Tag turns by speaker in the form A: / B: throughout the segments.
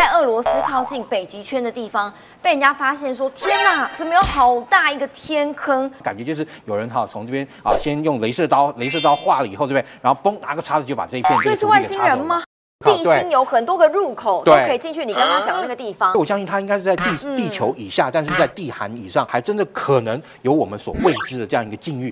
A: 在俄罗斯靠近北极圈的地方，被人家发现说：“天哪，怎么有好大一个天坑？”
B: 感觉就是有人哈从这边啊，先用镭射刀，镭射刀画了以后，这边然后嘣拿个叉子就把这一片。
A: 所以是外星人吗？地心有很多个入口都可以进去，你刚刚讲的那个地方，
B: 我相信它应该是在地地球以下，但是在地寒以上，还真的可能有我们所未知的这样一个境遇。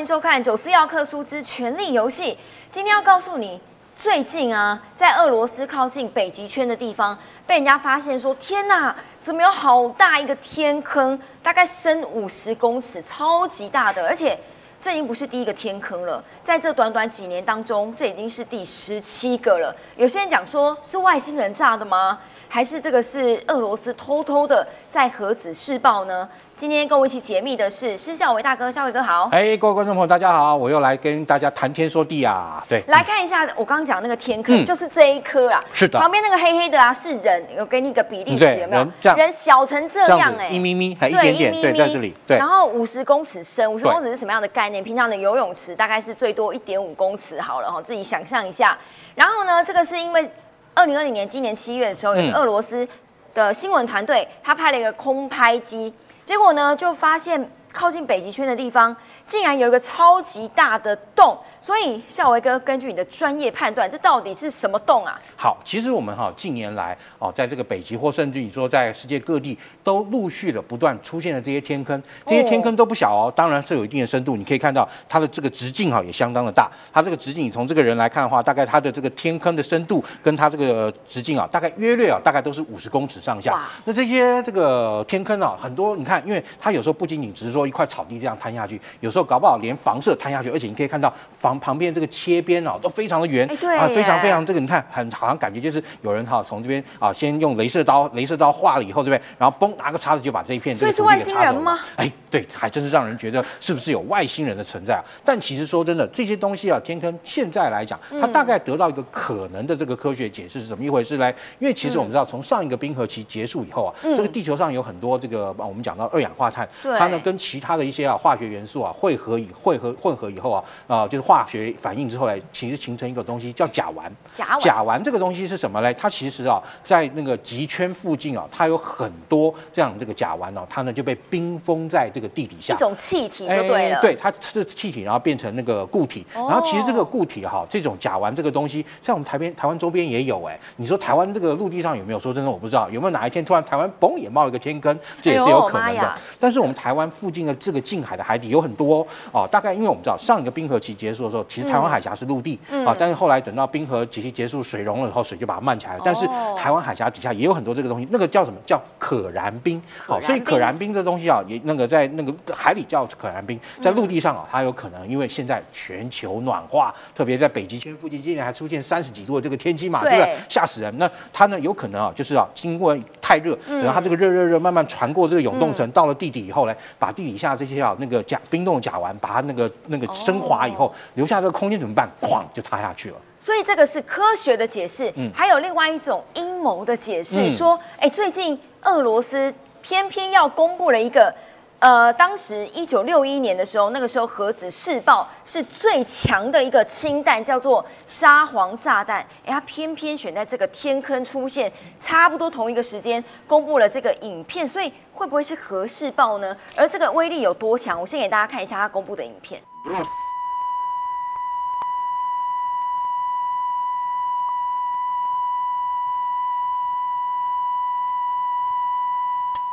A: 迎收看《九四要克苏之权力游戏》。今天要告诉你，最近啊，在俄罗斯靠近北极圈的地方，被人家发现说：“天哪，怎么有好大一个天坑？大概深五十公尺，超级大的！而且这已经不是第一个天坑了，在这短短几年当中，这已经是第十七个了。有些人讲说是外星人炸的吗？还是这个是俄罗斯偷偷的在核子试爆呢？今天跟我一起解密的是施孝伟大哥，孝伟哥好。
B: 哎，各位观众朋友，大家好，我又来跟大家谈天说地啊。对，
A: 来看一下我刚刚讲那个天坑，就是这一颗啦。
B: 是的。
A: 旁边那个黑黑的啊，是人，有给你一个比例尺，有没有？人小成这样哎，
B: 一咪咪，还一点点，对，在这里。
A: 对。然后五十公尺深，五十公尺是什么样的概念？平常的游泳池大概是最多一点五公尺好了哈，自己想象一下。然后呢，这个是因为二零二零年今年七月的时候，有俄罗斯。的新闻团队，他派了一个空拍机，结果呢，就发现靠近北极圈的地方，竟然有一个超级大的洞。所以，孝维哥，根据你的专业判断，这到底是什么洞啊？
B: 好，其实我们哈近年来哦，在这个北极或甚至你说在世界各地，都陆续的不断出现了这些天坑，这些天坑都不小哦，当然是有一定的深度。你可以看到它的这个直径哈也相当的大，它这个直径你从这个人来看的话，大概它的这个天坑的深度跟它这个直径啊，大概约略啊，大概都是五十公尺上下。那这些这个天坑啊，很多你看，因为它有时候不仅仅只是说一块草地这样摊下去，有时候搞不好连房舍摊下去，而且你可以看到房。旁边这个切边哦，都非常的圆，
A: 啊，
B: 非常非常这个，你看很好像感觉就是有人哈从这边啊，先用镭射刀，镭射刀画了以后这边，然后嘣拿个叉子就把这一片
A: 所以是外星人吗？
B: 哎，对，还真是让人觉得是不是有外星人的存在啊？但其实说真的，这些东西啊，天坑现在来讲，它大概得到一个可能的这个科学解释是怎么一回事嘞？因为其实我们知道，从上一个冰河期结束以后啊，这个地球上有很多这个我们讲到二氧化碳，它呢跟其他的一些啊化学元素啊汇合以汇合混合以后啊啊就是化学反应。之后来，其实形成一个东西叫甲烷。
A: 甲烷，
B: 甲烷这个东西是什么呢？它其实啊，在那个极圈附近啊，它有很多这样这个甲烷哦，它呢就被冰封在这个地底下。
A: 一种气体就对了。
B: 对，它是气体，然后变成那个固体。然后其实这个固体哈，这种甲烷这个东西，在我们台边、台湾周边也有哎。你说台湾这个陆地上有没有？说真的，我不知道有没有哪一天突然台湾嘣也冒一个天坑，这也是有可能的。但是我们台湾附近的这个近海的海底有很多哦。大概因为我们知道上一个冰河期结束的时候，其实台湾海峡是陆地。啊，但是后来等到冰河期结束，水融了以后，水就把它漫起来了。但是台湾海峡底下也有很多这个东西，那个叫什么叫可燃冰？好，所以可燃冰这东西啊，也那个在那个海里叫可燃冰，在陆地上啊，它有可能因为现在全球暖化，特别在北极圈附近，今年还出现三十几度的这个天气嘛，对不对？吓死人！那它呢有可能啊，就是啊，经过太热，等到它这个热热热慢慢传过这个永冻层，到了地底以后呢，把地底下这些啊那个甲冰冻甲烷，把它那个那个升华以后，留下这个空间怎么办？哐就塌下去了。
A: 所以这个是科学的解释，嗯，还有另外一种阴谋的解释，说，哎，最近俄罗斯偏偏要公布了一个，呃，当时一九六一年的时候，那个时候核子试爆是最强的一个氢弹，叫做沙皇炸弹，哎，它偏偏选在这个天坑出现，差不多同一个时间公布了这个影片，所以会不会是核试爆呢？而这个威力有多强？我先给大家看一下他公布的影片。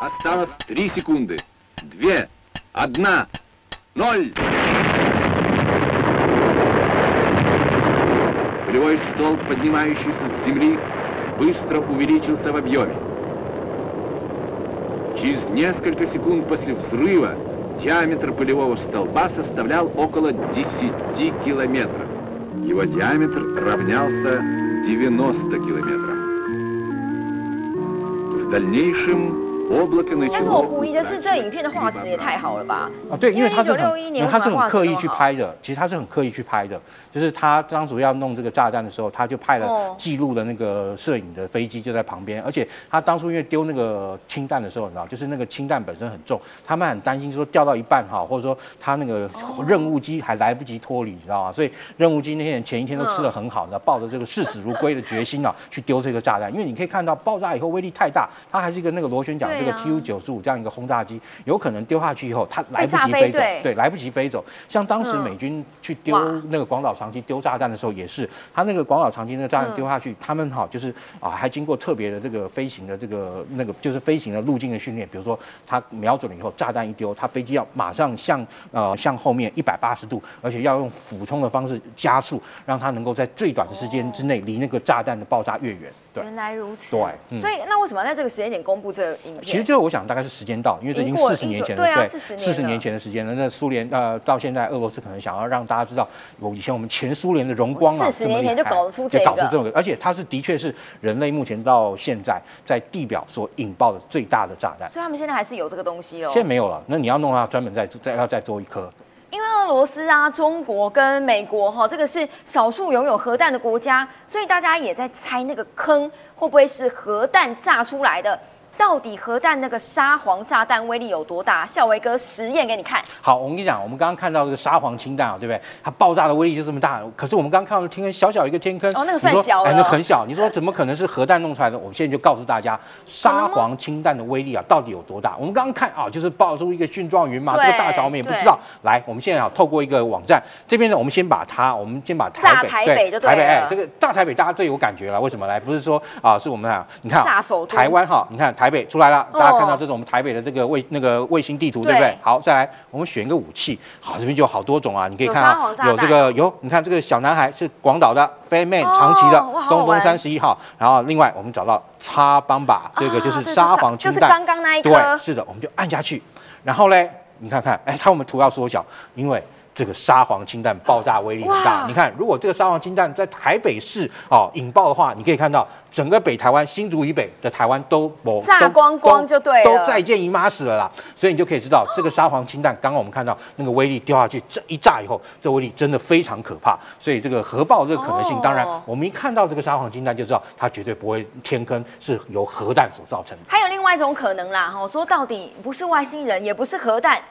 C: Осталось три секунды. Две, одна, ноль. Полевой столб, поднимающийся с земли, быстро увеличился в объеме. Через несколько секунд после взрыва диаметр полевого столба составлял около 10 километров. Его диаметр равнялся 90 километрам. В дальнейшем
A: 但是我狐疑的是这个影片的画质也太好了吧
B: 啊对因为他是六
A: 一年
B: 他是很刻意去拍的其实他是很刻意去拍的。就是他当初要弄这个炸弹的时候他就派了记录的那个摄影的飞机就在旁边而且他当初因为丢那个氢弹的时候你知道就是那个氢弹本身很重他们很担心说掉到一半哈或者说他那个任务机还来不及脱离你知道吗？所以任务机那些人前一天都吃的很好的抱着这个视死如归的决心啊去丢这个炸弹。因为你可以看到爆炸以后威力太大它还是一个那个螺旋桨这个 Tu 九十五这样一个轰炸机，有可能丢下去以后它来不及飞走，
A: 飞对。
B: 对，来不及飞走。像当时
A: 嗯。
B: 美军去丢那个广岛长机丢炸弹的时候，也是他那个广岛长机那个炸弹
A: 嗯。
B: 丢下去，他们哈就是啊还经过特别的这个飞行的这个那个就是飞行的路径的训练，比如说他瞄准了以后，炸弹一丢，他飞机要马上向呃向后面一百八十度，而且要用俯冲的方式加速，让它能够在最短的时间之内离那个炸弹的爆炸越远。对。
A: 原来如此。
B: 对嗯
A: 所以那为什么要在这个时间点公布这个影片？
B: 其实就是我想大概是时间到，因为这已经四十年前了，
A: 对啊40年了
B: 四十年前的时间了。那苏联呃到现在俄罗斯可能想要让大家知道，我以前我们前苏联的荣光啊，
A: 四十年前就搞得出这个
B: 就搞出这个，而且它是的确是人类目前到现在在地表所引爆的最大的炸弹。
A: 所以他们现在还是有这个东西哦
B: 现。在没有了，那你要弄它，专门再再要再做一颗。
A: 因为俄罗斯啊、中国跟美国哈，这个是少数拥有核弹的国家，所以大家也在猜那个坑会不会是核弹炸出来的。到底核弹那个沙皇炸弹威力有多大？孝维哥实验给你看。
B: 好，我跟你讲，我们刚刚看到这个沙皇氢弹啊，对不对？它爆炸的威力就这么大，可是我们刚刚看到天坑小小一个天坑，
A: 哦那个算小了
B: 那很小。你说怎么可能是核弹弄出来的？我们现在就告诉大家，沙皇氢弹的威力啊，到底有多大？我们刚刚看啊，就是爆出一个蕈状云嘛，这个大小我们也不知道。来，我们现在啊，透过一个网站，这边呢，我们先把它，我们先把台北
A: 炸台北就对
B: 台北，哎，这个炸台北大家最有感觉了。为什么来？不是说啊，是我们啊，你看啊
A: 炸首都
B: 台湾哈，你看台北出来了，
A: 哦。
B: 大家看到这是我们台北的这个卫那个卫星地图，对不对？
A: 对？
B: 好，再来我们选一个武器，好，这边就有好多种啊，你可以看到
A: 有
B: 这个有，你看这个小男孩是广岛的飞妹
A: 哦
B: 长崎的东
A: 风
B: 三十一号，然后另外我们找到叉邦把，这个就是
A: 啊
B: 沙皇氢
A: 就是，刚刚那一颗。
B: 对，是的，我们就按下去，然后嘞，你看看，哎，它我们图要缩小，因为。这个沙皇氢弹爆炸威力很大，你看，如果这个沙皇氢弹在台北市哦引爆的话，你可以看到整个北台湾新竹以北的台湾都某
A: 炸光光就对了
B: 都再见姨妈死了啦。所以你就可以知道，这个沙皇氢弹，刚刚我们看到那个威力掉下去，这一炸以后，这威力真的非常可怕。所以这个核爆这个可能性，
A: 哦
B: 当然我们一看到这个沙皇氢弹就知道，它绝对不会天坑是由核弹所造成的。
A: 还有另外一种可能啦，哈，说到底不是外星人，也不是核弹，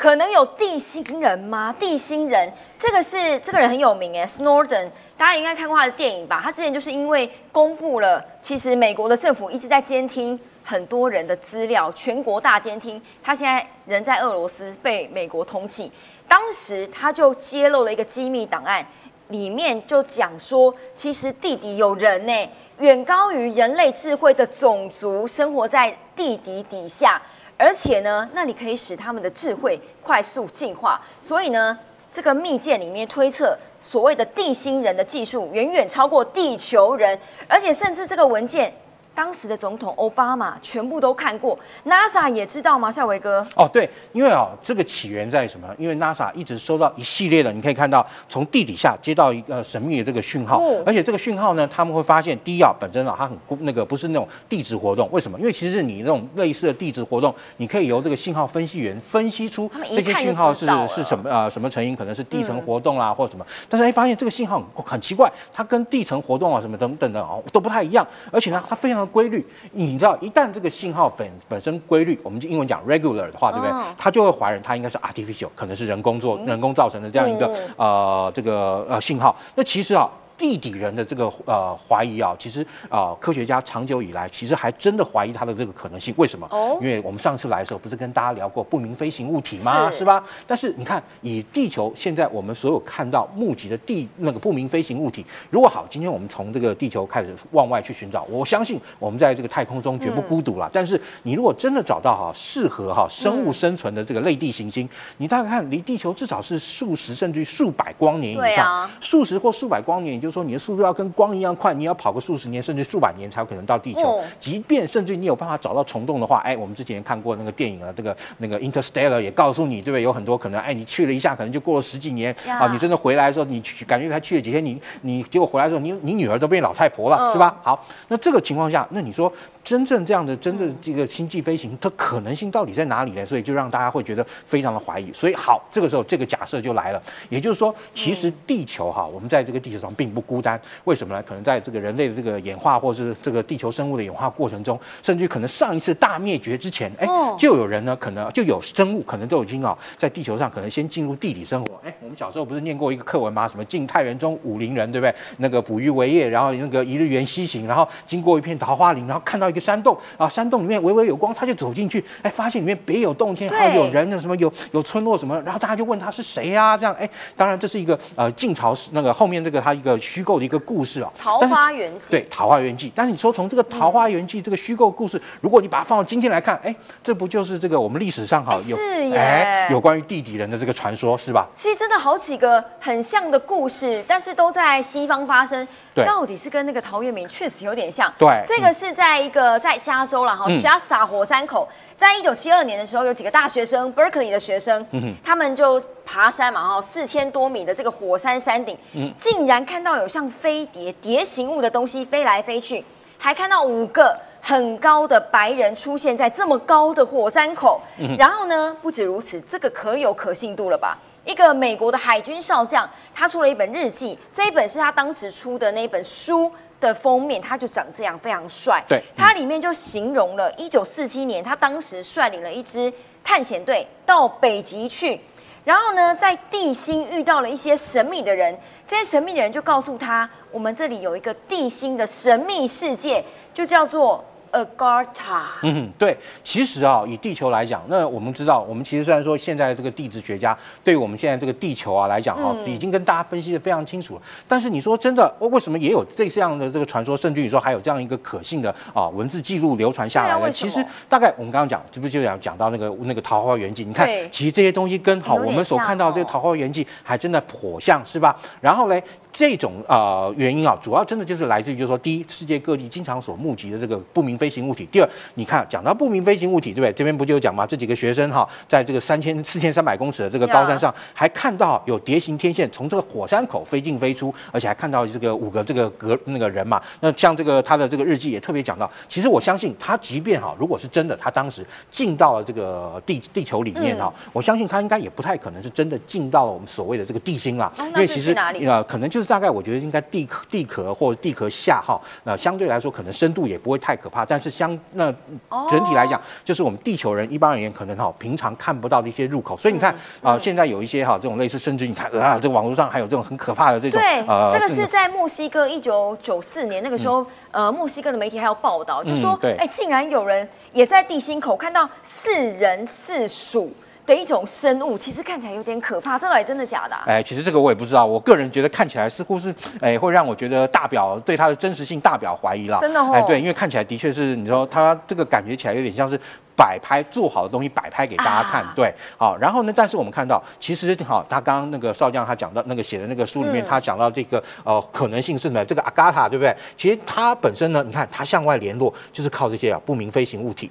A: 可能有地心人吗？地心人，这个是这个人很有名哎，Snowden，大家应该看过他的电影吧？他之前就是因为公布了，其实美国的政府一直在监听很多人的资料，全国大监听，他现在人在俄罗斯被美国通缉，当时他就揭露了一个机密档案。里面就讲说，其实地底有人呢，远高于人类智慧的种族生活在地底底下，而且呢，那你可以使他们的智慧快速进化。所以呢，这个密件里面推测，所谓的地心人的技术远远超过地球人，而且甚至这个文件。当时的总统奥巴马全部都看过，NASA 也知道吗？夏维哥，
B: 哦，对，因为哦，这个起源在什么？因为 NASA 一直收到一系列的，你可以看到从地底下接到一个神秘的这个讯号，
A: 哦
B: 而且这个讯号呢，他们会发现，第一啊，本身啊，它很那个不是那种地质活动，为什么？因为其实你那种类似的地质活动，你可以由这个信号分析员分析出这些讯号是是什么呃什么成因，可能是地层活动啦、或者什么，但是哎发现这个信号很很奇怪，它跟地层活动啊什么等等的哦都不太一样，而且呢它非常的规律。你知道，一旦这个信号本本身规律，我们就英文讲 regular 的话，对不对
A: 嗯？
B: 它就会怀疑它应该是 artificial，可能是人工做、人工造成的这样一个、
A: 嗯
B: 呃这个呃信号。那其实啊。地底人的这个呃怀疑啊，其实啊、科学家长久以来其实还真的怀疑它的这个可能性。为什么？
A: 哦
B: 因为我们上次来的时候不是跟大家聊过不明飞行物体吗？
A: 是
B: 是吧？但是你看，以地球现在我们所有看到目击的地那个不明飞行物体，如果好，今天我们从这个地球开始往外去寻找，我相信我们在这个太空中绝不孤独了。但是你如果真的找到哈适合哈生物生存的这个类地行星，你大概看离地球至少是数十甚至于数百光年以上，
A: 啊
B: 数十或数百光年，也就是就是说你的速度要跟光一样快，你要跑个数十年甚至数百年才有可能到地球。
A: 哦
B: 即便甚至你有办法找到虫洞的话，哎，我们之前看过那个电影啊，这个那个 Interstellar 也告诉你，对不对？有很多可能，哎，你去了一下，可能就过了十几年啊，你真的回来的时候，你去感觉才去了几天，你你结果回来的时候，你你女儿都变老太婆了，
A: 嗯
B: 是吧？好，那这个情况下，那你说真正这样的真的这个星际飞行，它可能性到底在哪里呢？所以就让大家会觉得非常的怀疑。所以好，这个时候这个假设就来了，也就是说，其实地球哈，我们在这个地球上并不孤单。为什么呢？可能在这个人类的这个演化，或是这个地球生物的演化过程中，甚至于可能上一次大灭绝之前，哎
A: 哦，
B: 就有人呢，可能就有生物，可能都已经啊，在地球上可能先进入地底生活。哎，我们小时候不是念过一个课文吗？什么晋太原中武陵人，对不对？那个捕鱼为业，然后那个一日园西行，然后经过一片桃花林，然后看到一个山洞啊，山洞里面微微有光，他就走进去，哎，发现里面别有洞天，
A: 对
B: 还有有人的什么有有村落什么，然后大家就问他是谁呀、这样，哎，当然这是一个呃晋朝时那个后面这个他一个虚构的一个故事啊。
A: 桃花源记，
B: 对《桃花源记》，但是你说从这个《桃花源记》这个虚构故事，如果你把它放到今天来看，哎，这不就是这个我们历史上哈有
A: 哎
B: 有关于地底人的这个传说是吧？
A: 其实真的好几个很像的故事，但是都在西方发生。
B: 对
A: 到底是跟那个陶渊明确实有点像。
B: 对
A: 这个是在一个在加州了哈
B: 嗯
A: ，Shasta 火山口，在一九七二年的时候，有几个大学生，Berkeley 的学生，
B: 嗯
A: 他们就爬山嘛哈，四千多米的这个火山山顶，
B: 嗯
A: 竟然看到有像飞碟碟形物的东西飞来飞去，还看到五个。很高的白人出现在这么高的火山口，
B: 嗯
A: 然后呢，不止如此，这个可有可信度了吧？一个美国的海军少将，他出了一本日记，这一本是他当时出的那一本书的封面，他就长这样，非常帅。
B: 对
A: 它里面就形容了一九四七年，他当时率领了一支探险队到北极去，然后呢，在地心遇到了一些神秘的人，这些神秘的人就告诉他，我们这里有一个地心的神秘世界，就叫做 Agartha。
B: 嗯，对，其实啊，以地球来讲，那我们知道，我们其实虽然说现在这个地质学家对我们现在这个地球啊来讲哈、
A: 嗯
B: 已经跟大家分析的非常清楚了。但是你说真的，为为什么也有这样的这个传说，甚至于说还有这样一个可信的啊文字记录流传下来呢？其实大概我们刚刚讲，这不就讲讲到那个那个《桃花源记》？你看，其实这些东西跟好我们所看到这个《桃花源记》还真的颇像，是吧？然后嘞。这种呃原因啊，主要真的就是来自于，就是说，第一，世界各地经常所募集的这个不明飞行物体；第二，你看讲到不明飞行物体，对不对？这边不就有讲吗？这几个学生哈，在这个三千四千三百公尺的这个高山上，还看到有蝶形天线从这个火山口飞进飞出，而且还看到这个五个这个格那个人嘛。那像这个他的这个日记也特别讲到，其实我相信他即便哈，如果是真的，他当时进到了这个地地球里面哈，我相信他应该也不太可能是真的进到了我们所谓的这个地心啦，
A: 哦
B: 因为其实呃可能就是大概我觉得应该地壳地壳或者地壳下哈，那、相对来说可能深度也不会太可怕，但是相那
A: 哦
B: 整体来讲，就是我们地球人一般而言可能哈平常看不到的一些入口，所以你看啊、现在有一些哈这种类似，甚至你看啊，这个网络上还有这种很可怕的这种
A: 对，
B: 呃
A: 这个是在墨西哥一九九四年那个时候，呃，墨西哥的媒体还有报道，就说
B: 嗯，对。
A: 哎，竟然有人也在地心口看到四人四鼠的一种生物，其实看起来有点可怕，这到底真的假的啊？
B: 哎，其实这个我也不知道，我个人觉得看起来似乎是，哎，会让我觉得大表对它的真实性大表怀疑了。
A: 真的哦
B: 哎，对，因为看起来的确是，你说它这个感觉起来有点像是摆拍做好的东西摆拍给大家看，
A: 啊
B: 对，好，然后呢，但是我们看到，其实好，他刚刚那个少将他讲到那个写的那个书里面，
A: 嗯
B: 他讲到这个呃可能性是什么？这个阿嘎塔对不对？其实它本身呢，你看它向外联络就是靠这些啊不明飞行物体，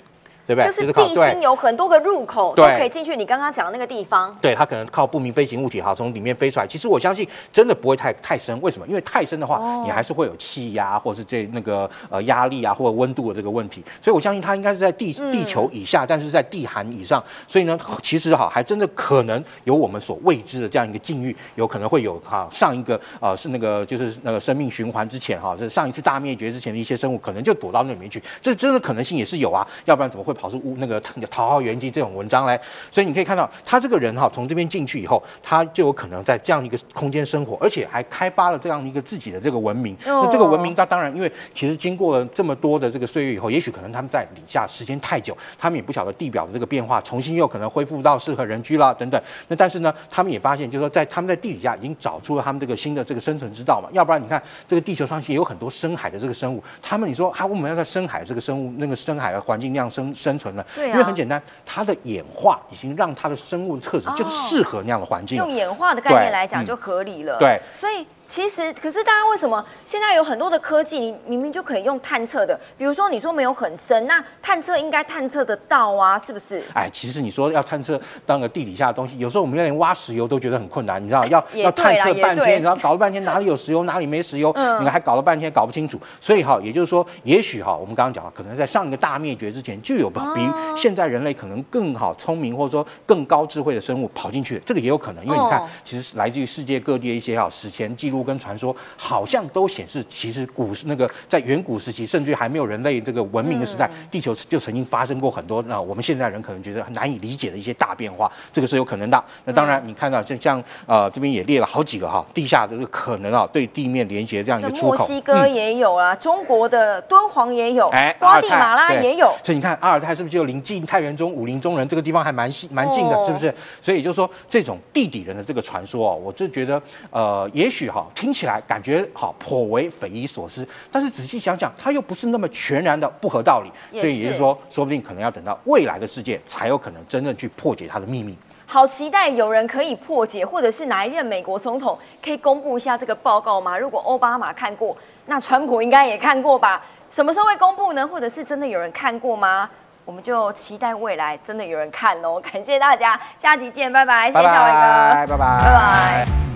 B: 对不对？
A: 就是地心有很多个入口都
B: 对
A: 可以进去，你刚刚讲的那个地方。
B: 对，它可能靠不明飞行物体哈从里面飞出来。其实我相信真的不会太太深，为什么？因为太深的话，
A: 哦
B: 你还是会有气压或者是这那个呃压力啊或者温度的这个问题。所以我相信它应该是在地
A: 嗯
B: 地球以下，但是在地寒以上。所以呢，其实哈还真的可能有我们所未知的这样一个境遇，有可能会有哈上一个呃是那个就是那个生命循环之前哈，是上一次大灭绝之前的一些生物，可能就躲到那里面去。这真的可能性也是有啊，要不然怎么会跑出乌那个《桃花源记》这种文章来？所以你可以看到，他这个人哈，从这边进去以后，他就有可能在这样一个空间生活，而且还开发了这样一个自己的这个文明。
A: 哦
B: 那这个文明，它当然因为其实经过了这么多的这个岁月以后，也许可能他们在底下时间太久，他们也不晓得地表的这个变化，重新又可能恢复到适合人居啦等等。那但是呢，他们也发现，就是说在他们在地底下已经找出了他们这个新的这个生存之道嘛。要不然你看这个地球上也有很多深海的这个生物，他们你说啊，我们要在深海这个生物那个深海的环境那样生生存了？
A: 对啊
B: 因为很简单，它的演化已经让它的生物特质就是适合那样的环境了
A: 用。演化的概念来讲，
B: 嗯
A: 就合理了。
B: 对，
A: 所以其实，可是大家为什么现在有很多的科技，你明明就可以用探测的？比如说你说没有很深，那探测应该探测得到啊，是不是？
B: 哎，其实你说要探测当个地底下的东西，有时候我们连挖石油都觉得很困难，你知道，要要探测半天，然后搞了半天哪里有石油，哪里没石油，
A: 嗯
B: 你还搞了半天搞不清楚。所以哈，也就是说，也许哈，我们刚刚讲了，可能在上一个大灭绝之前，就有比
A: 哦
B: 现在人类可能更好聪明或者说更高智慧的生物跑进去，这个也有可能，因为你看
A: 哦，
B: 其实是来自于世界各地的一些哈史前记录跟传说，好像都显示，其实古那个在远古时期，甚至于还没有人类这个文明的时代，
A: 嗯
B: 地球就曾经发生过很多那我们现在人可能觉得很难以理解的一些大变化，这个是有可能的。那当
A: 嗯
B: 然，你看到就像呃这边也列了好几个哈地下的这个可能啊对地面连接这样一个出口。
A: 墨西哥也有啊，中国的敦煌也有，
B: 哎，
A: 瓜地马拉也有。
B: 所以你看阿尔泰是不是就临近太原中武林中人这个地方还蛮近蛮近的，
A: 哦
B: 是不是？所以也就是说，这种地底人的这个传说啊，我就觉得呃，也许哈听起来感觉好颇为匪夷所思，但是仔细想想，它又不是那么全然的不合道理。所以也就是
A: 是
B: 说，说不定可能要等到未来的世界才有可能真正去破解它的秘密。
A: 好期待有人可以破解，或者是哪一任美国总统可以公布一下这个报告吗？如果奥巴马看过，那川普应该也看过吧？什么时候会公布呢？或者是真的有人看过吗？我们就期待未来真的有人看哦。感谢大家，下集见，拜拜，谢谢小伟哥，
B: 拜拜，拜拜，
A: 拜拜。